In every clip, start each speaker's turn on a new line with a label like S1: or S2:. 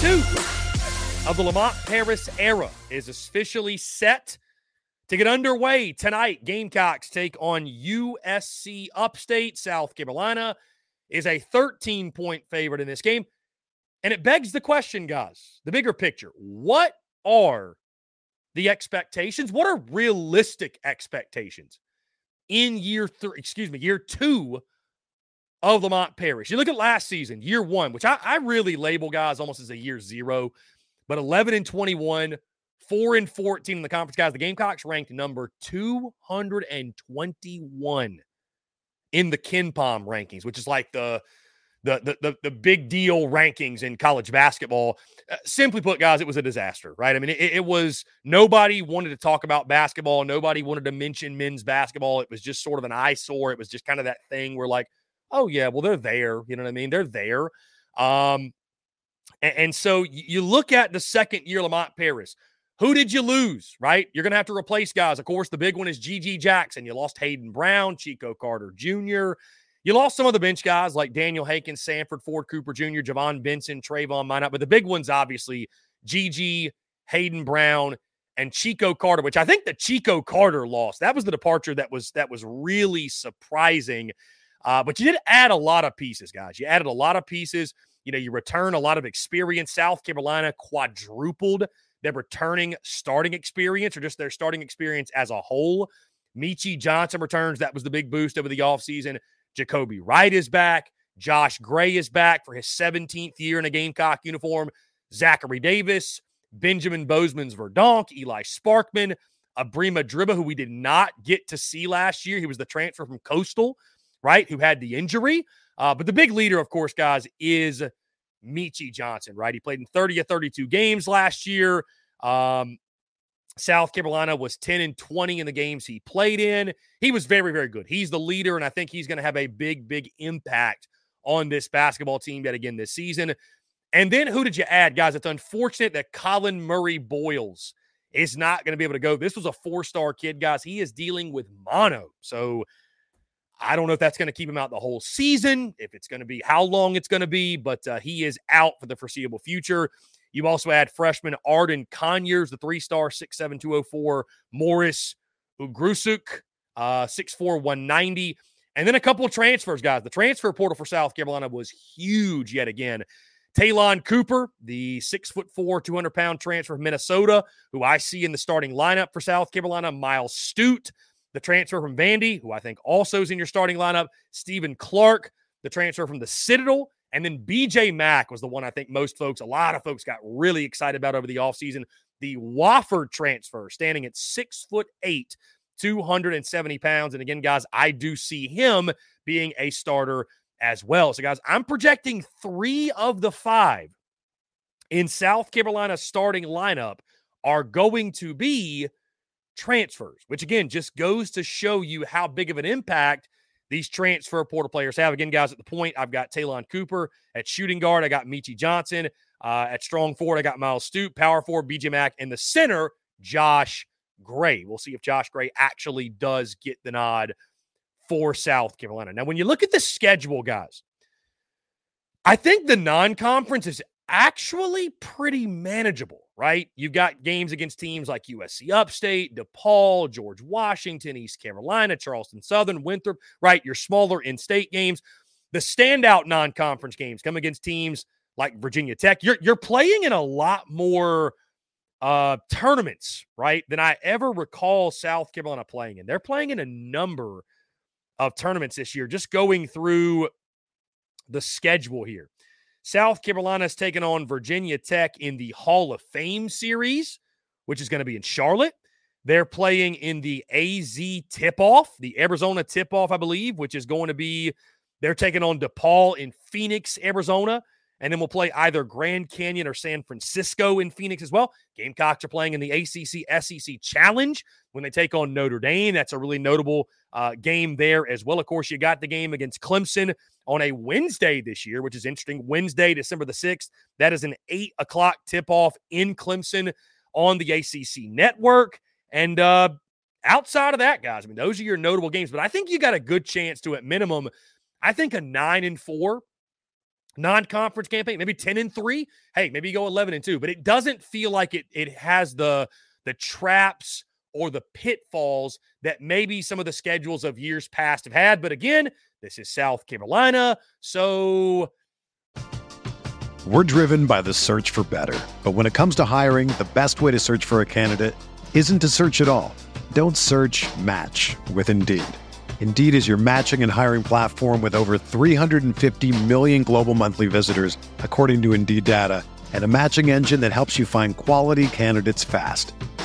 S1: two of the Lamont Paris era is officially set to get underway tonight. Gamecocks take on USC Upstate. South Carolina is a 13 point favorite in this game. And it begs the question, guys, the bigger picture what are the expectations? What are realistic expectations in year three, excuse me, year two of Lamont Paris? You look at last season, year one, which I, I really label guys almost as a year zero, but 11 and 21, 4 and 14 in the conference, guys. The Gamecocks ranked number 221 in the KenPom rankings, which is like the the, the the the, big deal rankings in college basketball. Uh, simply put, guys, it was a disaster, right? I mean, it, it, was nobody wanted to talk about basketball. Nobody wanted to mention men's basketball. It was just sort of an eyesore. It was just kind of that thing where, like, oh yeah, well they're there. You know what I mean? They're there. Um, and, and so you look at the second year Lamont Paris. Who did you lose, right? You're going to have to replace guys. Of course, the big one is GG Jackson. You lost Hayden Brown, Chico Carter Jr., you lost some of the bench guys like Daniel Hankins, Sanford, Ford Cooper Jr., Javon Benson, Tre-Vaughn Minott, but the big ones, obviously, GG, Hayden Brown, and Chico Carter, which I think the Chico Carter loss, that was the departure that was that was really surprising. Uh, but you did add a lot of pieces, guys. You added a lot of pieces. You know, you return a lot of experience. South Carolina quadrupled their returning starting experience or just their starting experience as a whole. Meechie Johnson returns. That was the big boost over the offseason. Jacobi Wright is back. Josh Gray is back for his 17th year in a Gamecock uniform. Zachary Davis, Benjamin Bosmans-Verdonk, Eli Sparkman, Ebrima Dibba, who we did not get to see last year. He was the transfer from Coastal, right? Who had the injury. Uh, but the big leader, of course, guys, is Meechie Johnson, right? He played in 30 or 32 games last year. Um, South Carolina was 10 and 20 in the games he played in. He was very, very good. He's the leader, and I think he's going to have a big, big impact on this basketball team yet again this season. And then who did you add, guys? It's unfortunate that Collin Murray-Boyles is not going to be able to go. This was a four star kid, guys. He is dealing with mono. So I don't know if that's going to keep him out the whole season, if it's going to be how long it's going to be, but uh, he is out for the foreseeable future. You also add freshman Arden Conyers, the three star, 6'7, 204, Morris Ugusuk, uh, 6'4, 190. And then a couple of transfers, guys. The transfer portal for South Carolina was huge yet again. Ta'Lon Cooper, the six foot four, 200 pound transfer from Minnesota, who I see in the starting lineup for South Carolina. Myles Stute, the transfer from Vandy, who I think also is in your starting lineup. Stephen Clark, the transfer from the Citadel. And then BJ Mack was the one I think most folks, a lot of folks got really excited about over the offseason. The Wofford transfer, standing at six foot eight, 270 pounds. And again, guys, I do see him being a starter as well. So, guys, I'm projecting three of the five in South Carolina starting lineup are going to be transfers, which again just goes to show you how big of an impact these transfer portal players have. Again, guys, at the point, I've got Ta'Lon Cooper at shooting guard. I got Meechie Johnson uh, at strong forward. I got Myles Stute, power forward, BJ Mack, and the center, Josh Gray. We'll see if Josh Gray actually does get the nod for South Carolina. Now, when you look at the schedule, guys, I think the non conference is actually pretty manageable right? You've got games against teams like USC Upstate, DePaul, George Washington, East Carolina, Charleston Southern, Winthrop, right? Your smaller in state games. The standout non conference games come against teams like Virginia Tech. You're, you're playing in a lot more uh, tournaments, right, than I ever recall South Carolina playing in. They're playing in a number of tournaments this year, just going through the schedule here. South Carolina is taking on Virginia Tech in the Hall of Fame series, which is going to be in Charlotte. They're playing in the AZ tip off, the Arizona tip off, I believe, which is going to be, they're taking on DePaul in Phoenix, Arizona. And then we'll play either Grand Canyon or San Francisco in Phoenix as well. Gamecocks are playing in the ACC SEC Challenge when they take on Notre Dame. That's a really notable uh, game there as well. Of course, you got the game against Clemson on a Wednesday this year, which is interesting. Wednesday, December the 6th. That is an 8 o'clock tip off in Clemson on the ACC network. And uh, outside of that, guys, I mean, those are your notable games. But I think you got a good chance to, at minimum, I think a 9 and 4 non-conference campaign, maybe 10 and 3. Hey, maybe you go 11 and 2, but it doesn't feel like it it has the the traps or the pitfalls that maybe some of the schedules of years past have had. But again, this is South Carolina, so
S2: we're driven by the search for better. But when it comes to hiring, the best way to search for a candidate isn't to search at all. Don't search, match with Indeed. Indeed is your matching and hiring platform with over 350 million global monthly visitors, according to Indeed data, and a matching engine that helps you find quality candidates fast.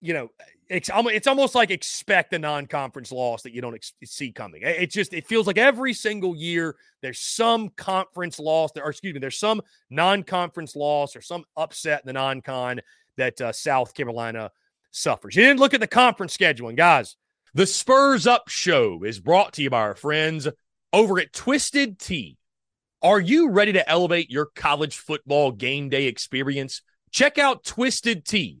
S1: you know, it's, it's almost like expect a non-conference loss that you don't ex- see coming. It just it feels like every single year there's some conference loss, or excuse me, there's some non-conference loss or some upset in the non-con that uh, South Carolina suffers. You didn't look at the conference scheduling, guys. The Spurs Up Show is brought to you by our friends over at Twisted Tea. Are you ready to elevate your college football game day experience? Check out Twisted Tea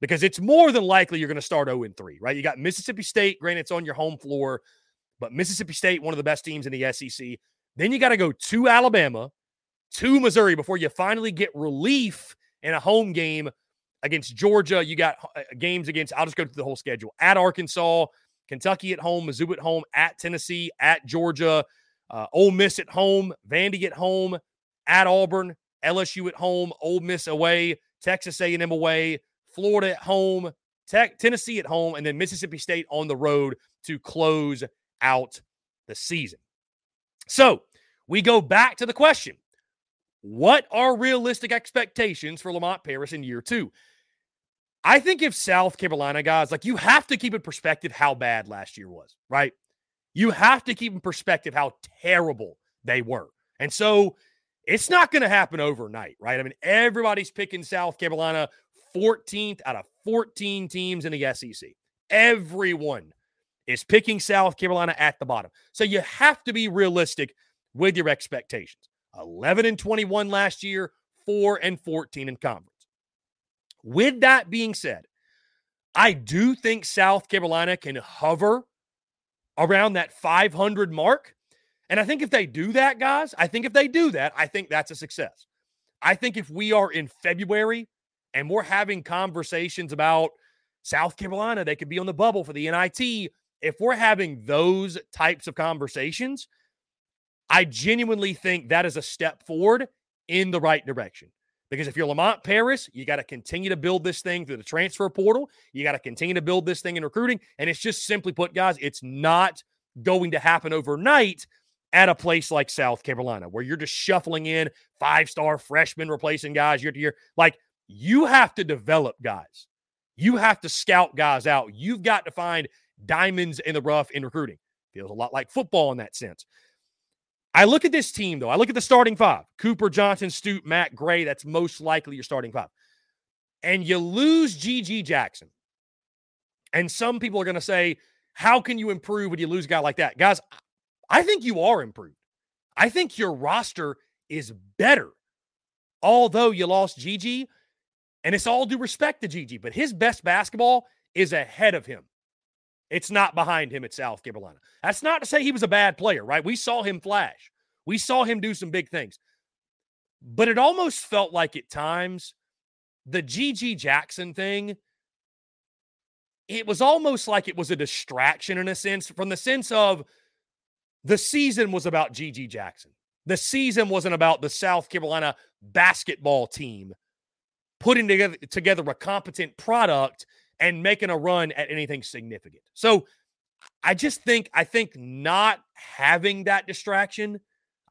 S1: because it's more than likely you're going to start 0 3, right? You got Mississippi State, granted, it's on your home floor, but Mississippi State, one of the best teams in the SEC. Then you got to go to Alabama, to Missouri before you finally get relief in a home game against Georgia. You got uh, games against, I'll just go through the whole schedule at Arkansas, Kentucky at home, Mizzou at home, at Tennessee, at Georgia, uh, Ole Miss at home, Vandy at home, at Auburn, LSU at home, Ole Miss away, Texas A&M away, Florida at home, Tech, Tennessee at home, and then Mississippi State on the road to close out the season. So we go back to the question what are realistic expectations for Lamont Paris in year two? I think if South Carolina guys, like you have to keep in perspective how bad last year was, right? You have to keep in perspective how terrible they were. And so it's not going to happen overnight, right? I mean, everybody's picking South Carolina 14th out of 14 teams in the SEC. Everyone is picking South Carolina at the bottom. So you have to be realistic with your expectations. 11 and 21 last year, 4 and 14 in conference. With that being said, I do think South Carolina can hover around that 500 mark. And I think if they do that, guys, I think if they do that, I think that's a success. I think if we are in February and we're having conversations about South Carolina, they could be on the bubble for the NIT. If we're having those types of conversations, I genuinely think that is a step forward in the right direction. Because if you're Lamont Paris, you got to continue to build this thing through the transfer portal. You got to continue to build this thing in recruiting. And it's just simply put, guys, it's not going to happen overnight at a place like South Carolina, where you're just shuffling in five star freshmen replacing guys year to year. Like you have to develop guys, you have to scout guys out. You've got to find diamonds in the rough in recruiting. Feels a lot like football in that sense. I look at this team, though. I look at the starting five Cooper, Johnson, Stute, Matt Gray. That's most likely your starting five. And you lose GG Jackson. And some people are going to say, how can you improve when you lose a guy like that? Guys, I think you are improved. I think your roster is better. Although you lost GG, and it's all due respect to GG, but his best basketball is ahead of him. It's not behind him at South Carolina. That's not to say he was a bad player, right? We saw him flash. We saw him do some big things. But it almost felt like at times the GG Jackson thing, it was almost like it was a distraction in a sense, from the sense of the season was about GG Jackson. The season wasn't about the South Carolina basketball team putting together, together a competent product and making a run at anything significant. So I just think I think not having that distraction,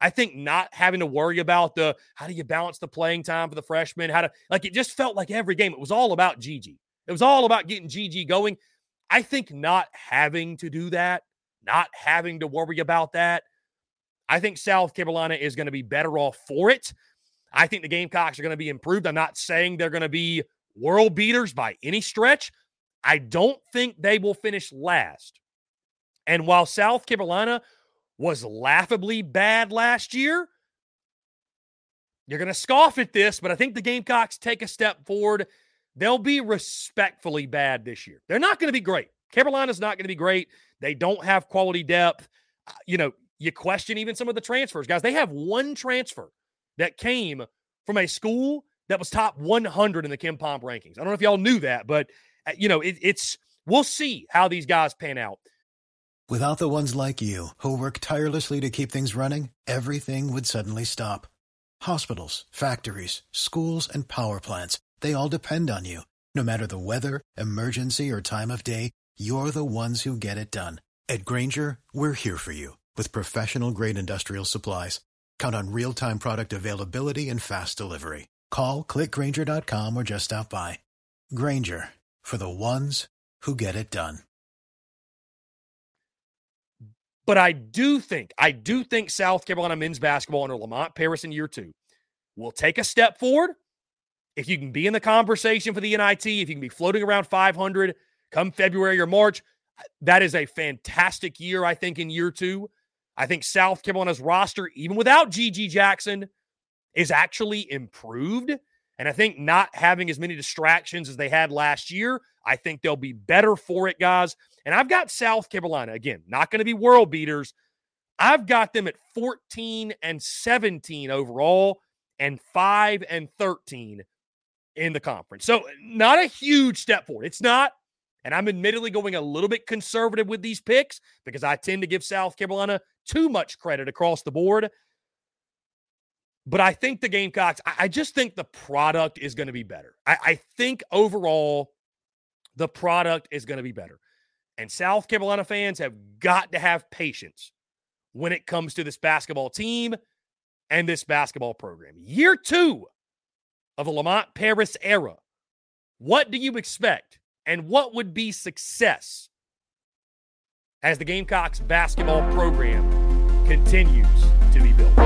S1: I think not having to worry about the how do you balance the playing time for the freshmen, how to like it just felt like every game it was all about GG. It was all about getting GG going. I think not having to do that, not having to worry about that, I think South Carolina is going to be better off for it. I think the Gamecocks are going to be improved. I'm not saying they're going to be world beaters by any stretch. I don't think they will finish last. And while South Carolina was laughably bad last year, you're going to scoff at this, but I think the Gamecocks take a step forward. They'll be respectfully bad this year. They're not going to be great. Carolina's not going to be great. They don't have quality depth. Uh, you know, you question even some of the transfers, guys. They have one transfer that came from a school that was top 100 in the KenPom rankings. I don't know if y'all knew that, but uh, you know, it, it's we'll see how these guys pan out.
S3: Without the ones like you who work tirelessly to keep things running, everything would suddenly stop. Hospitals, factories, schools, and power plants, they all depend on you. No matter the weather, emergency, or time of day, you're the ones who get it done. At Grainger, we're here for you with professional grade industrial supplies. Count on real time product availability and fast delivery. Call clickgrainger.com or just stop by. Grainger for the ones who get it done.
S1: But I do think, I do think South Carolina men's basketball under Lamont Paris in year two will take a step forward. If you can be in the conversation for the NIT, if you can be floating around 500 come February or March, that is a fantastic year, I think, in year two. I think South Carolina's roster, even without GG Jackson, is actually improved. And I think not having as many distractions as they had last year, I think they'll be better for it, guys. And I've got South Carolina, again, not going to be world beaters. I've got them at 14 and 17 overall. and 5 and 13 in the conference. So, not a huge step forward. It's not. And I'm admittedly going a little bit conservative with these picks because I tend to give South Carolina too much credit across the board. But I think the Gamecocks, I, just think the product is going to be better. I, I think overall, the product is going to be better. And South Carolina fans have got to have patience when it comes to this basketball team and this basketball program. Year two of the Lamont Paris era. What do you expect? And what would be success as the Gamecocks basketball program continues to be built?